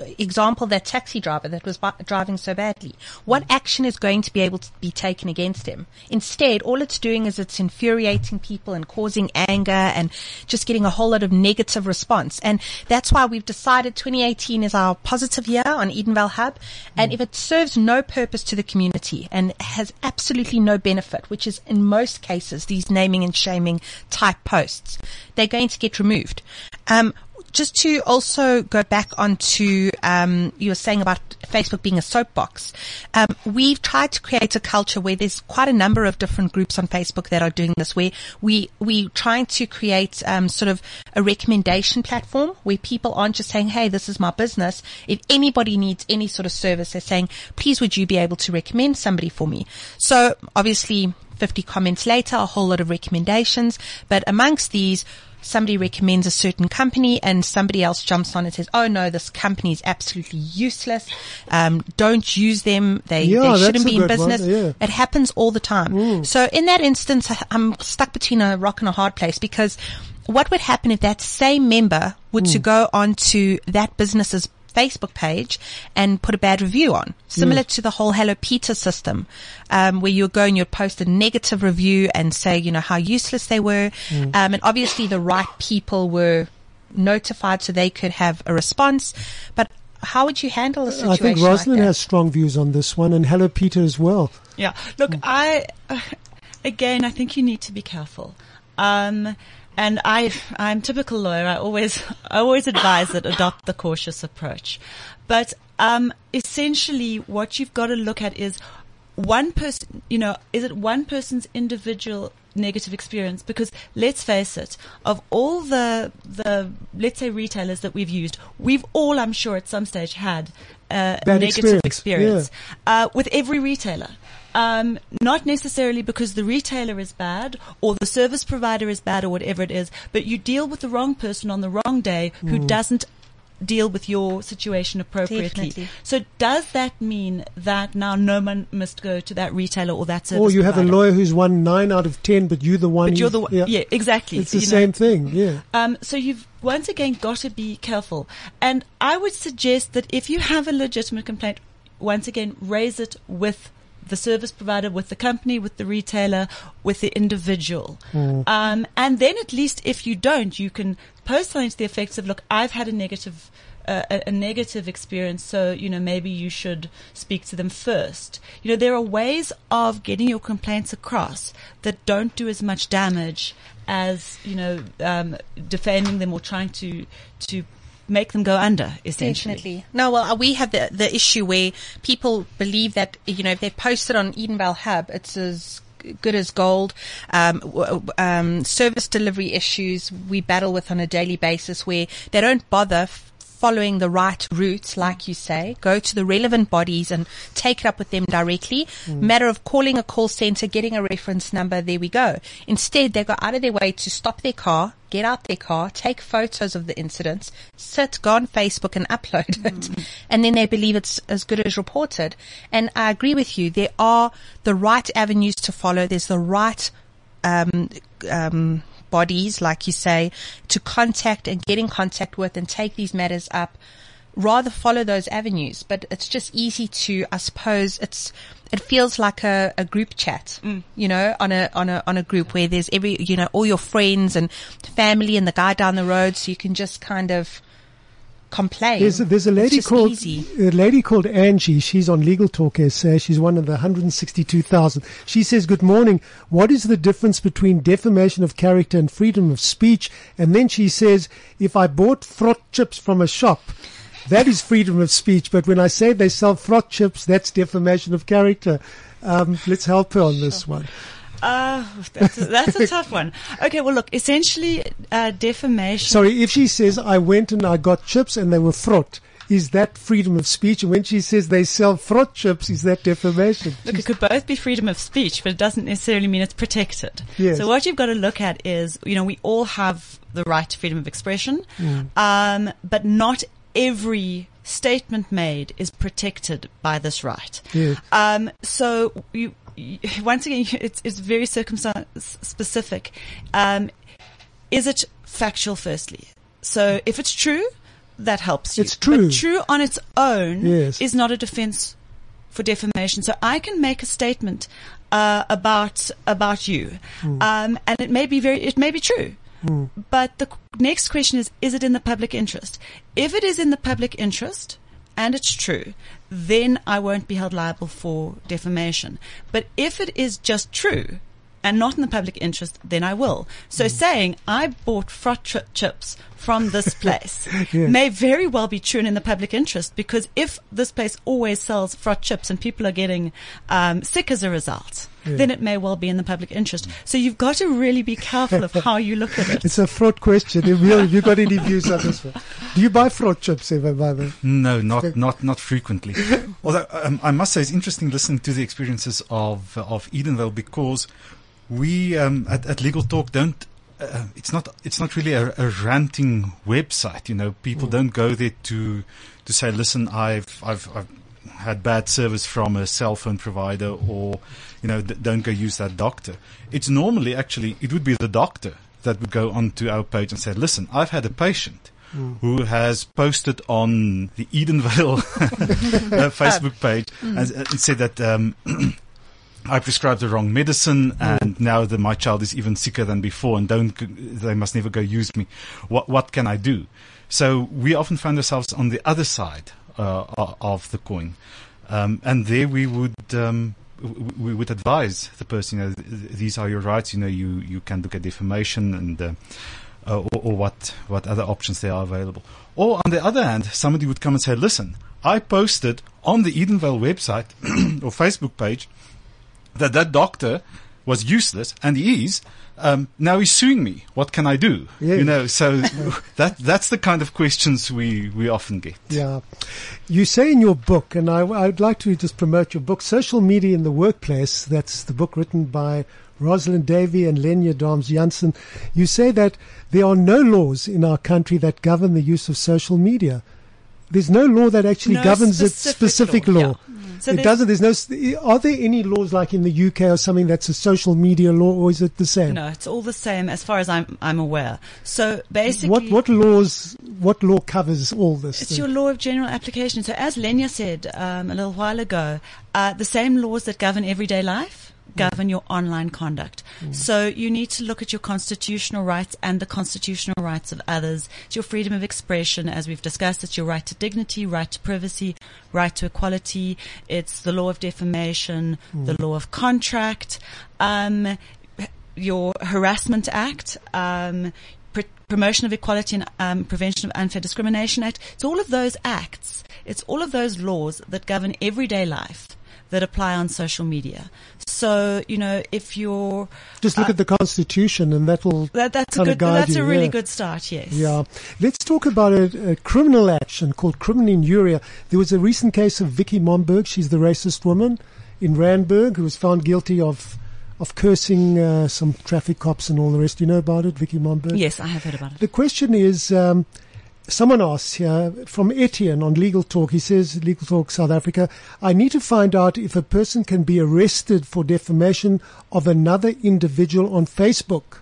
Example, that taxi driver that was bi- driving so badly. What action is going to be able to be taken against him? Instead, all it's doing is it's infuriating people and causing anger and just getting a whole lot of negative response. And that's why we've decided 2018 is our positive year on Edenvale Hub. And if it serves no purpose to the community and has absolutely no benefit, which is in most cases these naming and shaming type posts, they're going to get removed. Um, just to also go back onto um, you were saying about Facebook being a soapbox. Um, we've tried to create a culture where there's quite a number of different groups on Facebook that are doing this. Where we we trying to create um, sort of a recommendation platform where people aren't just saying, "Hey, this is my business." If anybody needs any sort of service, they're saying, "Please, would you be able to recommend somebody for me?" So obviously. 50 comments later, a whole lot of recommendations, but amongst these, somebody recommends a certain company and somebody else jumps on and says, "Oh no, this company is absolutely useless. Um, don't use them. They, Yeah, they shouldn't be in good one, business." yeah. It happens all the time. So in that instance, I'm stuck between a rock and a hard place because what would happen if that same member were to go onto that business's Facebook page and put a bad review on, similar to the whole Hello Peter system, um, where you go and you'd post a negative review and say, you know, how useless they were. Um, and obviously the right people were notified so they could have a response. But how would you handle a situation I think like Rosalind that? has strong views on this one, and Hello Peter as well. Yeah. Look, I uh, [LAUGHS] again, I think you need to be careful. Um, and I, I'm typical lawyer. I always, [LAUGHS] I always advise that adopt the cautious approach. But um, essentially, what you've got to look at is one person. You know, is it one person's individual negative experience? Because let's face it, of all the the let's say retailers that we've used, we've all, I'm sure, at some stage had uh, a negative experience, experience uh, with every retailer. Um, not necessarily because the retailer is bad or the service provider is bad or whatever it is, but you deal with the wrong person on the wrong day who Mm. doesn't deal with your situation appropriately. Definitely. So does that mean that now no one must go to that retailer or that service Or you have a lawyer who's won nine out of ten, but you're the one. But you're the one, yeah, exactly. It's the You know, same thing. Yeah. um, so you've once again got to be careful. And I would suggest that if you have a legitimate complaint, once again, raise it with the service provider, with the company, with the retailer, with the individual. Um, and then at least if you don't, you can post something to the effects of, look, I've had a negative uh, a, a negative experience, so you know maybe you should speak to them first. You know there are ways of getting your complaints across that don't do as much damage as you know um, defending them or trying to to make them go under. Essentially, Definitely. No, well, uh, we have the the issue where people believe that you know if they post it on Edenvale Hub, it's as good as gold. Um, w- w- um, service delivery issues we battle with on a daily basis where they don't bother. F- Following the right route, like you say, go to the relevant bodies and take it up with them directly. Matter of calling a call center, getting a reference number, there we go. Instead, they go out of their way to stop their car, get out their car, take photos of the incidents, sit, go on Facebook and upload it. And then they believe it's as good as reported. And I agree with you. There are the right avenues to follow. There's the right, um, um, bodies, like you say, to contact and get in contact with and take these matters up. Rather follow those avenues, but it's just easy to, I suppose, it's, it feels like a, a group chat, mm. you know, on a, on a, on a group where there's every, you know, all your friends and family and the guy down the road. So you can just kind of complain. There's a, there's a lady called easy. a lady called Angie. She's on Legal Talk SA. She's one of the 162,000. She says, "Good morning. What is the difference between defamation of character and freedom of speech?" And then she says, "If I bought frot chips from a shop." That is freedom of speech, but when I say they sell frot chips, that's defamation of character. Um, let's help her on this one. Uh, that's, a, that's a tough one. Okay, well, look, essentially, uh, defamation. Sorry, if she says I went and I got chips and they were frot, is that freedom of speech? And when she says they sell frot chips, is that defamation? Look, it could both be freedom of speech, but it doesn't necessarily mean it's protected. Yes. So what you've got to look at is, you know, we all have the right to freedom of expression, Mm. um, but not every statement made is protected by this right. Um, so you, you, once again, [LAUGHS] it's, it's very circumstance specific. Um, is it factual? Firstly, so if it's true, that helps you. It's true. But true on its own Yes. is not a defense for defamation. So I can make a statement uh, about about you, Hmm. um, and it may be very, it may be true. But the next question is: Is it in the public interest? If it is in the public interest and it's true, then I won't be held liable for defamation. But if it is just true and not in the public interest, then I will. So saying I bought frot chi- chips from this [LAUGHS] place Yeah. may very well be true and in the public interest because if this place always sells frot chips and people are getting um, sick as a result, Yeah. then it may well be in the public interest. So you've got to really be careful of how you look at it. [LAUGHS] It's a fraud question. Have you, have you got any views on this one? Do you buy fraud chips ever, by the way? No, not not not frequently. [LAUGHS] Although um, I must say, it's interesting listening to the experiences of of Edenvale because we um, at, at Legal Talk don't uh, it's not it's not really a, a ranting website. You know, people Mm. don't go there to to say, listen, I've I've, I've had bad service from a cell phone provider, or you know, d- don't go use that doctor. It's normally actually it would be the doctor that would go onto our page and say, listen, I've had a patient. Mm. Who has posted on the Edenvale uh, [LAUGHS] [LAUGHS] Facebook page Mm. and, and said that um, [CLEARS THROAT] I prescribed the wrong medicine, and now that my child is even sicker than before, and don't they must never go use me. What what can I do? So we often find ourselves on the other side uh, of the coin, um, and there we would. Um, we would advise the person, you know, th- th- these are your rights. You know, you, you can look at defamation and uh, uh, or, or what what other options there are available. Or on the other hand, somebody would come and say, "Listen, I posted on the Edenvale website [CLEARS THROAT] or Facebook page that that doctor was useless, and he is. Um, now he's suing me. What can I do? You know, so [LAUGHS] that that's the kind of questions we we often get. Yeah. You say in your book, and I, I'd like to just promote your book, Social Media in the Workplace. That's the book written by Rosalind Davey and Lenja Dahms-Jansen. You say that there are no laws in our country that govern the use of social media. There's no law that actually No governs a specific specific law, law. yeah. So it doesn't. There's no. Are there any laws like in the UK or something that's a social media law, or is it the same? No, it's all the same as far as I'm I'm aware. So basically, What what laws? What law covers all this? It's then? your law of general application. So as Lenja said um, a little while ago, uh, the same laws that govern everyday life govern your online conduct. So you need to look at your constitutional rights and the constitutional rights of others. It's your freedom of expression, as we've discussed. It's your right to dignity, right to privacy, right to equality. It's the law of defamation, the Mm. law of contract. Um, your Harassment Act, um, pr- Promotion of Equality and um, Prevention of Unfair Discrimination Act. It's all of those acts. It's all of those laws that govern everyday life that apply on social media. So you know, if you're Just look uh, at the Constitution, and that will that, that's a good that's you, a really yeah. good start. Yes. Yeah. Let's talk about a, a criminal action called criminal injuria. There was a recent case of Vicki Momberg. She's the racist woman in Randburg who was found guilty of of cursing uh, some traffic cops and all the rest. Do you know about it, Vicki Momberg? Yes, I have heard about it. The question is, um, someone asks here from Etienne on Legal Talk. He says, Legal Talk South Africa, I need to find out if a person can be arrested for defamation of another individual on Facebook.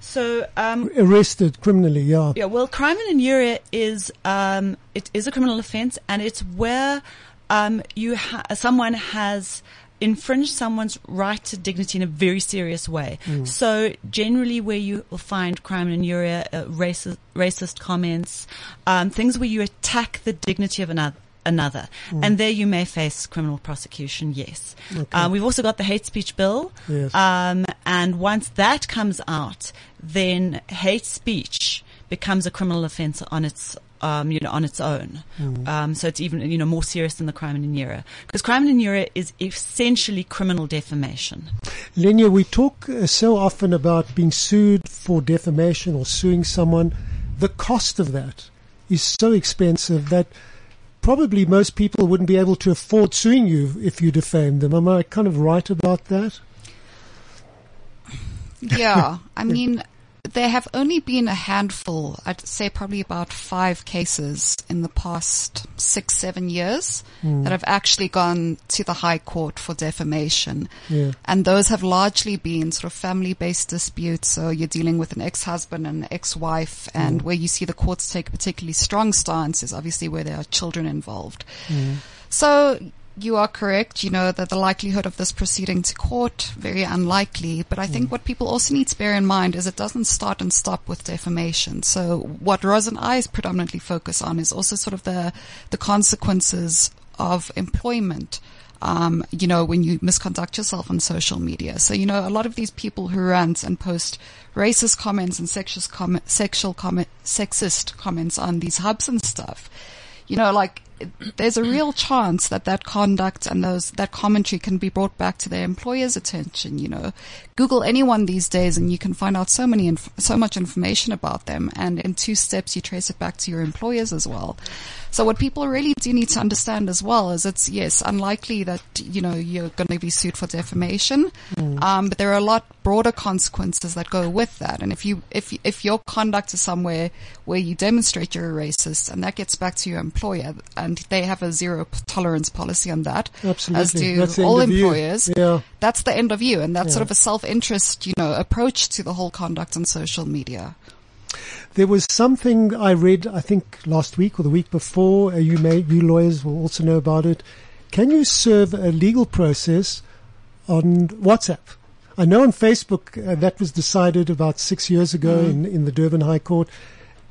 So um, Arrested criminally, yeah. Yeah, well, crimen injuria is um, it is a criminal offence, and it's where um, you ha- someone has infringed someone's right to dignity in a very serious way. Mm. So generally, where you will find crimen injuria, uh, racist, racist comments, um, things where you attack the dignity of another. Another, Mm. and there you may face criminal prosecution. Yes, Okay. uh, we've also got the hate speech bill, Yes. um, and once that comes out, then hate speech becomes a criminal offence on its, um, you know, on its own. Mm. Um, so it's even, you know, more serious than the crimen injuria. Because crimen injuria is essentially criminal defamation. Lenja, we talk uh, so often about being sued for defamation or suing someone. The cost of that is so expensive that probably most people wouldn't be able to afford suing you if you defamed them. Am I kind of right about that? Yeah, I [LAUGHS] mean, there have only been a handful, I'd say probably about five cases in the past six, seven years Hmm. that have actually gone to the High Court for defamation. Yeah. And those have largely been sort of family based disputes. So you're dealing with an ex-husband and an ex-wife and Mm. where you see the courts take a particularly strong stance is obviously where there are children involved. Mm. So you are correct, you know, that the likelihood of this proceeding to court, very unlikely. But I think what people also need to bear in mind is it doesn't start and stop with defamation. So what Ros and I predominantly focus on is also sort of the, the consequences of employment. Um, you know, when you misconduct yourself on social media. So, you know, a lot of these people who rant and post racist comments and sexist comment, sexual comment, sexist comments on these hubs and stuff, you know, like there's a real chance that that conduct and those that commentary can be brought back to their employer's attention. You know, Google anyone these days, and you can find out so many inf- so much information about them, and in two steps you trace it back to your employers as well. So what people really do need to understand as well is it's yes unlikely that you know you're going to be sued for defamation, Mm. um, but there are a lot broader consequences that go with that. And if you if if your conduct is somewhere where you demonstrate you're a racist, and that gets back to your employer, and they have a zero tolerance policy on that, Absolutely. as do That's all you. employers, Yeah. that's the end of you, and that's Yeah. sort of a self-interest, you know, approach to the whole conduct on social media. There was something I read, I think last week or the week before. Uh, you may, you lawyers will also know about it. Can you serve a legal process on WhatsApp? I know on Facebook uh, that was decided about six years ago Mm. in, in the Durban High Court.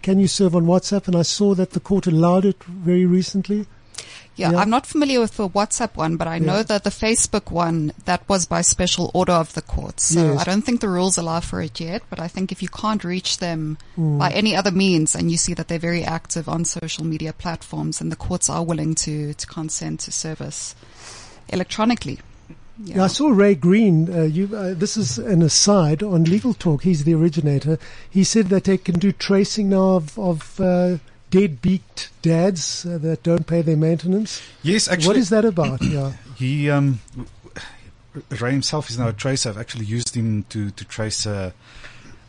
Can you serve on WhatsApp? And I saw that the court allowed it very recently. Yeah, Yeah. I'm not familiar with the WhatsApp one, but I know that the Facebook one, that was by special order of the court. So Yes. I don't think the rules allow for it yet, but I think if you can't reach them Mm. by any other means and you see that they're very active on social media platforms and the courts are willing to, to consent to service electronically. Yeah. I saw Ray Green. Uh, you, uh, this is an aside on Legal Talk. He's the originator. He said that they can do tracing now of, of uh, deadbeat dads uh, that don't pay their maintenance. Yes, actually. What is that about? [COUGHS] Yeah. He, um, Ray himself is now a tracer. I've actually used him to, to trace a,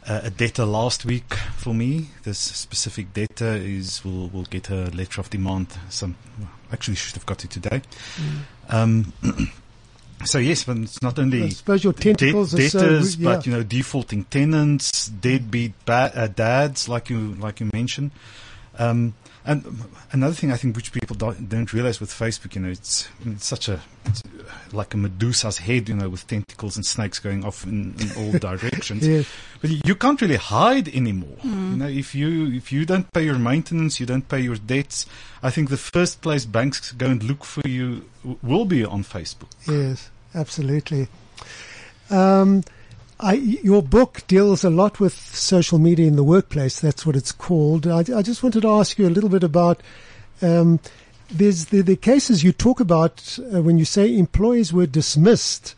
a a debtor last week for me. This specific debtor is will will get a letter of demand. Some well, actually should have got it today. Um, so yes, but it's not only I suppose your de- tentacles are so debtors, but you know defaulting tenants, deadbeat ba- uh, dads, like you like you mentioned. Um, and another thing I think which people don't, don't realize with Facebook, you know, it's, it's such a it's like a Medusa's head, you know, with tentacles and snakes going off in, in all [LAUGHS] directions. Yes. But you can't really hide anymore. Mm. You know, if you if you don't pay your maintenance, you don't pay your debts. I think the first place banks go and look for you will be on Facebook. Yes, absolutely. Um, I, your book deals a lot with social media in the workplace. That's what it's called. I, I just wanted to ask you a little bit about. Um, there's the, the cases you talk about uh, when you say employees were dismissed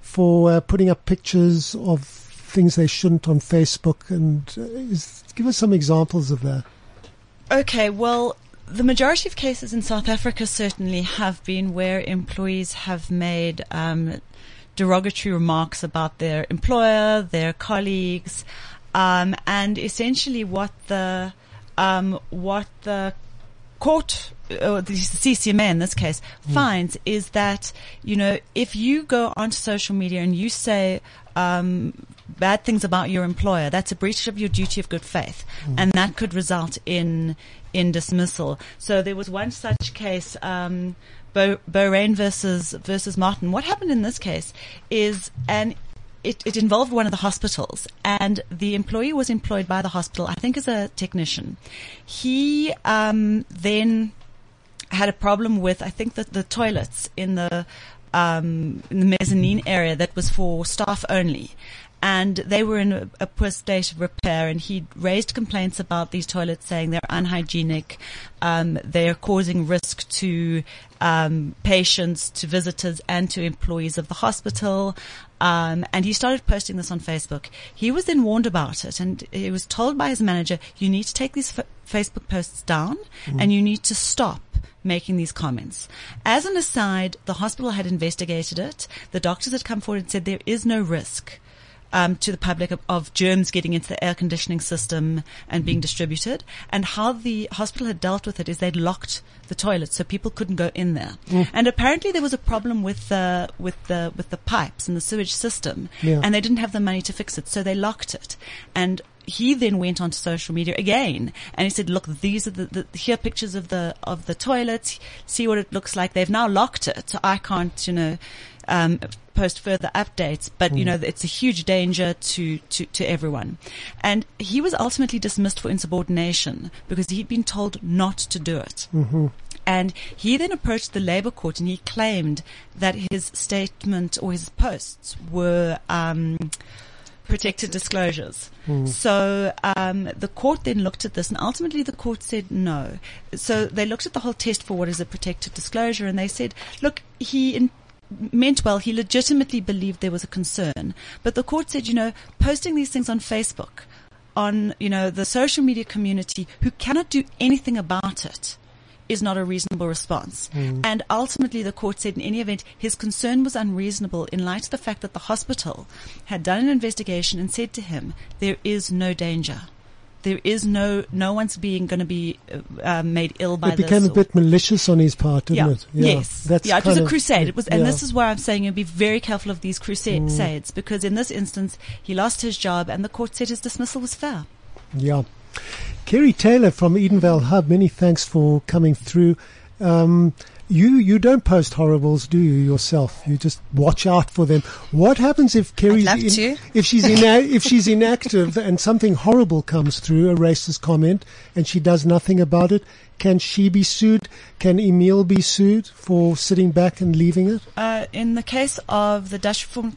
for uh, putting up pictures of things they shouldn't on Facebook, and uh, is, give us some examples of that. Okay, well, the majority of cases in South Africa certainly have been where employees have made um, derogatory remarks about their employer, their colleagues, um, and essentially what the um, what the court or the CCMA in this case finds is that you know if you go onto social media and you say um, bad things about your employer, that's a breach of your duty of good faith, and that could result in in dismissal. So there was one such case. Um, Bo- versus versus Martin. What happened in this case is an it, it involved one of the hospitals, and the employee was employed by the hospital, I think, as a technician. He um, then had a problem with, I think, that the toilets in the um, in the mezzanine area that was for staff only. And they were in a, a poor state of repair, and he raised complaints about these toilets, saying they're unhygienic, um, they are causing risk to um, patients, to visitors, and to employees of the hospital. Um, and he started posting this on Facebook. He was then warned about it, and he was told by his manager, "You need to take these f- Facebook posts down, Mhm. and you need to stop." making these comments. As an aside, the hospital had investigated it. The doctors had come forward and said there is no risk um, to the public of, of germs getting into the air conditioning system and being distributed. And how the hospital had dealt with it is they'd locked the toilets so people couldn't go in there. Mm. And apparently there was a problem with the with the with the pipes and the sewage system, Yeah. and they didn't have the money to fix it, so they locked it. And he then went onto social media again and he said, "Look, these are the, the here are pictures of the of the toilets. See what it looks like. They've now locked it, so I can't, you know." Um, post further updates, but you Mm. know it's a huge danger to, to to everyone, and he was ultimately dismissed for insubordination because he'd been told not to do it. Mm-hmm. And he then approached the Labour Court and he claimed that his statement or his posts were um, protected disclosures. Hmm. So um, the court then looked at this, and ultimately the court said no. So they looked at the whole test for what is a protected disclosure, and they said, look, he. In- meant well. He legitimately believed there was a concern, but the court said, you know, posting these things on Facebook, on you know the social media community, who cannot do anything about it, is not a reasonable response. Mm. And ultimately, the court said in any event, his concern was unreasonable in light of the fact that the hospital had done an investigation and said to him, there is no danger. There is no, no one's being going to be uh, uh, made ill by it became this. a bit malicious on his part, didn't yeah. it? Yes. That's yeah, it was a crusade. It was, and yeah. this is why I'm saying you be very careful of these crusades Mm. because in this instance, he lost his job and the court said his dismissal was fair. Yeah. Carey Taylor from Edenvale Hub, many thanks for coming through. Um, you you don't post horribles, do you yourself? You just watch out for them. What happens if Carey's love in- to. if she's ina- if she's inactive and something horrible comes through, a racist comment, and she does nothing about it? Can she be sued? Can Emile be sued for sitting back and leaving it? Uh, in the case of the Dutch Reformed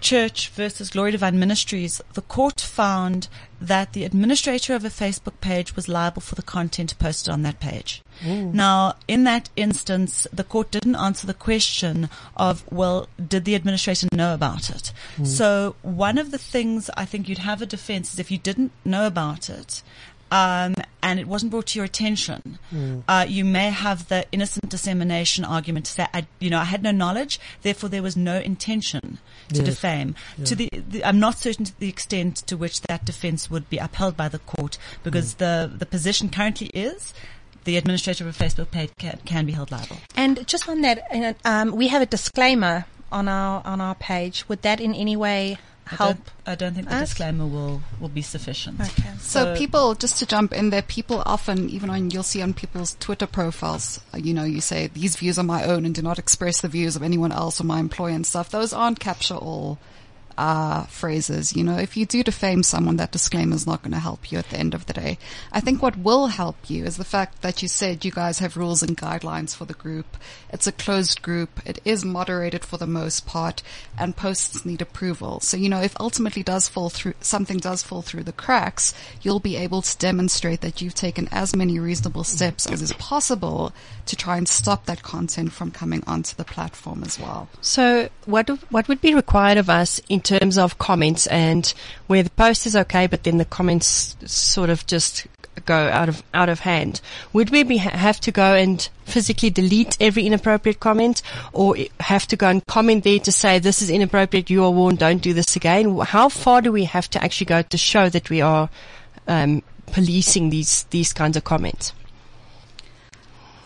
Church versus Glory Divine Ministries, the court found that the administrator of a Facebook page was liable for the content posted on that page. Ooh. Now, in that instance, the court didn't answer the question of, well, did the administrator know about it? Mm. So one of the things I think you'd have a defense is if you didn't know about it, um, and it wasn't brought to your attention, Mm. uh, you may have the innocent dissemination argument to say, I, you know, I had no knowledge, therefore there was no intention to Yes. defame. Yeah. To the, the, I'm not certain to the extent to which that defense would be upheld by the court because the the position currently is the administrator of a Facebook page can, can be held liable. And just on that, um, we have a disclaimer on our on our page. Would that in any way I help? don't, I don't think the us? disclaimer will, will be sufficient. Okay. So, people, just to jump in there, people often, even on you'll see on people's Twitter profiles, uh, you know, you say these views are my own and do not express the views of anyone else or my employer and stuff. Those aren't capture all uh, phrases. You know, if you do defame someone, that disclaimer is not going to help you at the end of the day. I think what will help you is the fact that you said you guys have rules and guidelines for the group. It's a closed group. It is moderated for the most part, and posts need approval. So you know, if ultimately does fall through, something does fall through the cracks, you'll be able to demonstrate that you've taken as many reasonable steps as is possible to try and stop that content from coming onto the platform as well. So, what what would be required of us in terms of comments and where the post is okay, but then the comments sort of just go out of out of hand? Would we be, have to go and physically delete every inappropriate comment, or have to go and comment there to say this is inappropriate? You are warned. Don't do this again. How far do we have to actually go to show that we are um, policing these these kinds of comments?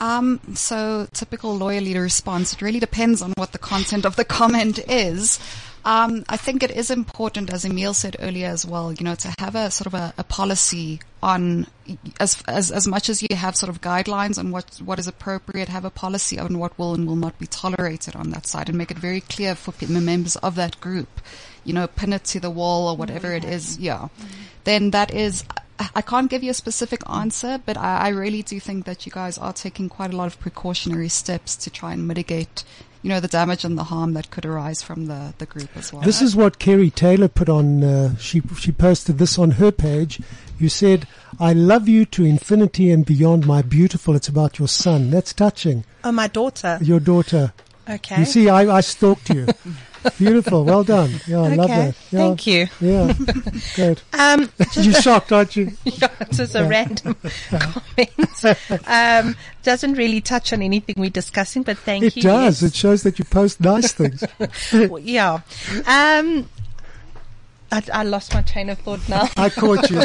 Um, so typical lawyer response. It really depends on what the content of the [LAUGHS] comment is. Um, I think it is important, as Emile said earlier as well, you know, to have a sort of a, a policy on as, as as much as you have sort of guidelines on what what is appropriate, have a policy on what will and will not be tolerated on that side, and make it very clear for members of that group. You know, pin it to the wall or whatever it is. Yeah, then that is. I can't give you a specific answer, but I, I really do think that you guys are taking quite a lot of precautionary steps to try and mitigate, you know, the damage and the harm that could arise from the, the group as well. This is what Carey Taylor put on. Uh, she she posted this on her page. You said, "I love you to infinity and beyond, my beautiful." It's about your son. That's touching. Oh, my daughter. Your daughter. Okay. You see, I, I stalked you. [LAUGHS] Beautiful. Well done. Yeah, I love that. Yeah. thank you. Yeah. [LAUGHS] Good. Um, [LAUGHS] You're shocked, aren't you? [LAUGHS] yeah, it's just a Yeah. random comment. Um, doesn't really touch on anything we're discussing, but thank It you. It does. yes. It shows that you post nice things. Well, yeah. Um, I, I lost my train of thought now. I caught you.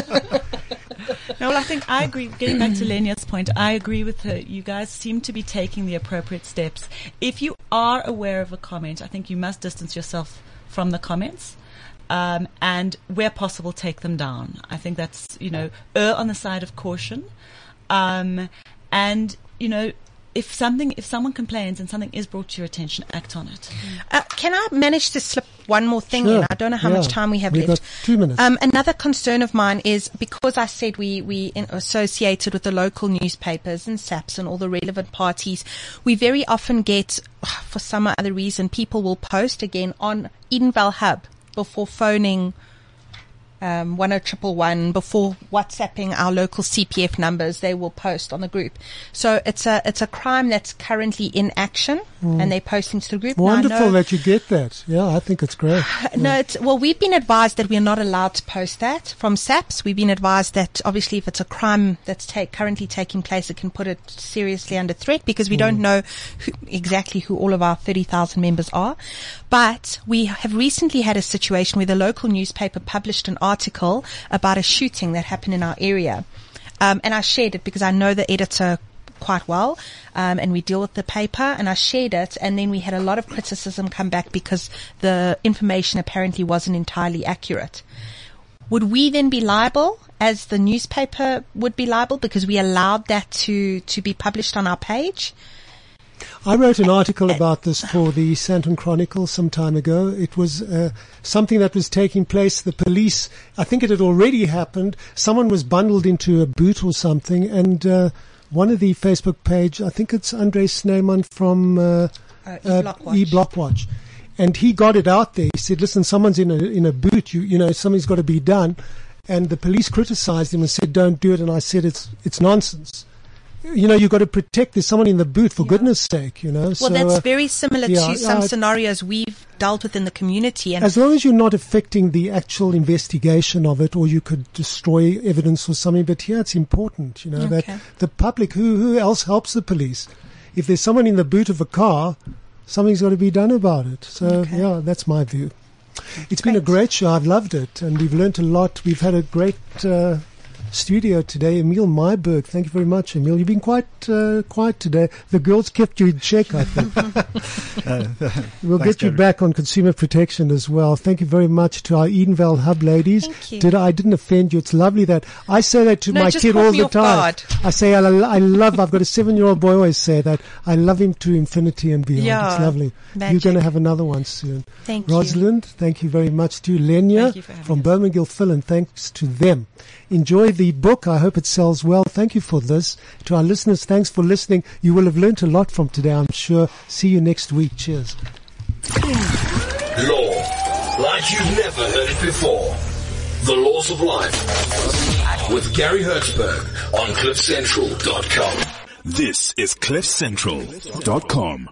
[LAUGHS] No, well, I think I agree. Getting back to Lenja's point, I agree with her. You guys seem to be taking the appropriate steps. If you are aware of a comment, I think you must distance yourself from the comments. Um, and where possible, take them down. I think that's, you know, err on the side of caution. Um, and, you know, if something, if someone complains and something is brought to your attention, act on it. Uh, can I manage to slip one more thing Sure. in? I don't know how Yeah. much time we have We've left. got two minutes. Um, another concern of mine is because I said we we in, associated with the local newspapers and SAPS and all the relevant parties, we very often get, [SIGHS] for some other reason, people will post again on Edenvale Hub before phoning um, 10111 before WhatsApping our local CPF numbers, they will post on the group. So it's a it's a crime that's currently in action, Mm. and they post into the group. Wonderful that you get that. Yeah, I think it's great. [SIGHS] no, it's, well, we've been advised that we are not allowed to post that from SAPS. We've been advised that obviously if it's a crime that's take, currently taking place, it can put it seriously under threat because we don't know who, exactly who all of our 30,000 members are. But we have recently had a situation where the local newspaper published an article about a shooting that happened in our area. Um, and I shared it because I know the editor quite well, um, and we deal with the paper. And I shared it, and then we had a lot of criticism come back because the information apparently wasn't entirely accurate. Would we then be liable, as the newspaper would be liable, because we allowed that to to be published on our page? I wrote an article about this for the Sandton Chronicle some time ago. It was uh, something that was taking place. The police, I think it had already happened. Someone was bundled into a boot or something, and uh, one of the Facebook page, I think it's Andre Sneyman from uh, Uh, E-Blockwatch. E-Blockwatch. and he got it out there. He said, "Listen, someone's in a in a boot. You you know something's got to be done." And the police criticised him and said, "Don't do it." And I said, "It's it's nonsense." You know, you've got to protect. There's someone in the boot, for goodness sake. You know. Well, so, that's uh, very similar yeah, to some yeah, scenarios we've dealt with in the community. And As long as you're not affecting the actual investigation of it, or you could destroy evidence or something. But here it's important, you know, Okay. that the public, who who else helps the police? If there's someone in the boot of a car, something's got to be done about it. So yeah, that's my view. It's been a great show. I've loved it, and we've learnt a lot. We've had a great uh, studio today. Emile Myburgh, thank you very much, Emile. You've been quite uh, quiet today. The girls kept you in check, I think. [LAUGHS] [LAUGHS] We'll Thanks, get you Gary. back on consumer protection as well. Thank you very much to our Edenvale Hub ladies. Thank you. Did I, I didn't offend you? It's lovely that I say that to No, my kid all the time. guard. I say I, I love. I've got a seven-year-old boy. Always say that I love him to infinity and beyond. Yeah, it's lovely. You're going to have another one soon. Thank you. Rosalind, thank you very much to Lenja Thank you for having from Bowman Gilfillan. Thanks to them. Enjoy the book. I hope it sells well. Thank you for this. To our listeners, thanks for listening. You will have learnt a lot from today, I'm sure. See you next week. Cheers. Law, like you've never heard it before. The Laws of Life with Gary Hertzberg on CliffCentral.com. This is CliffCentral.com.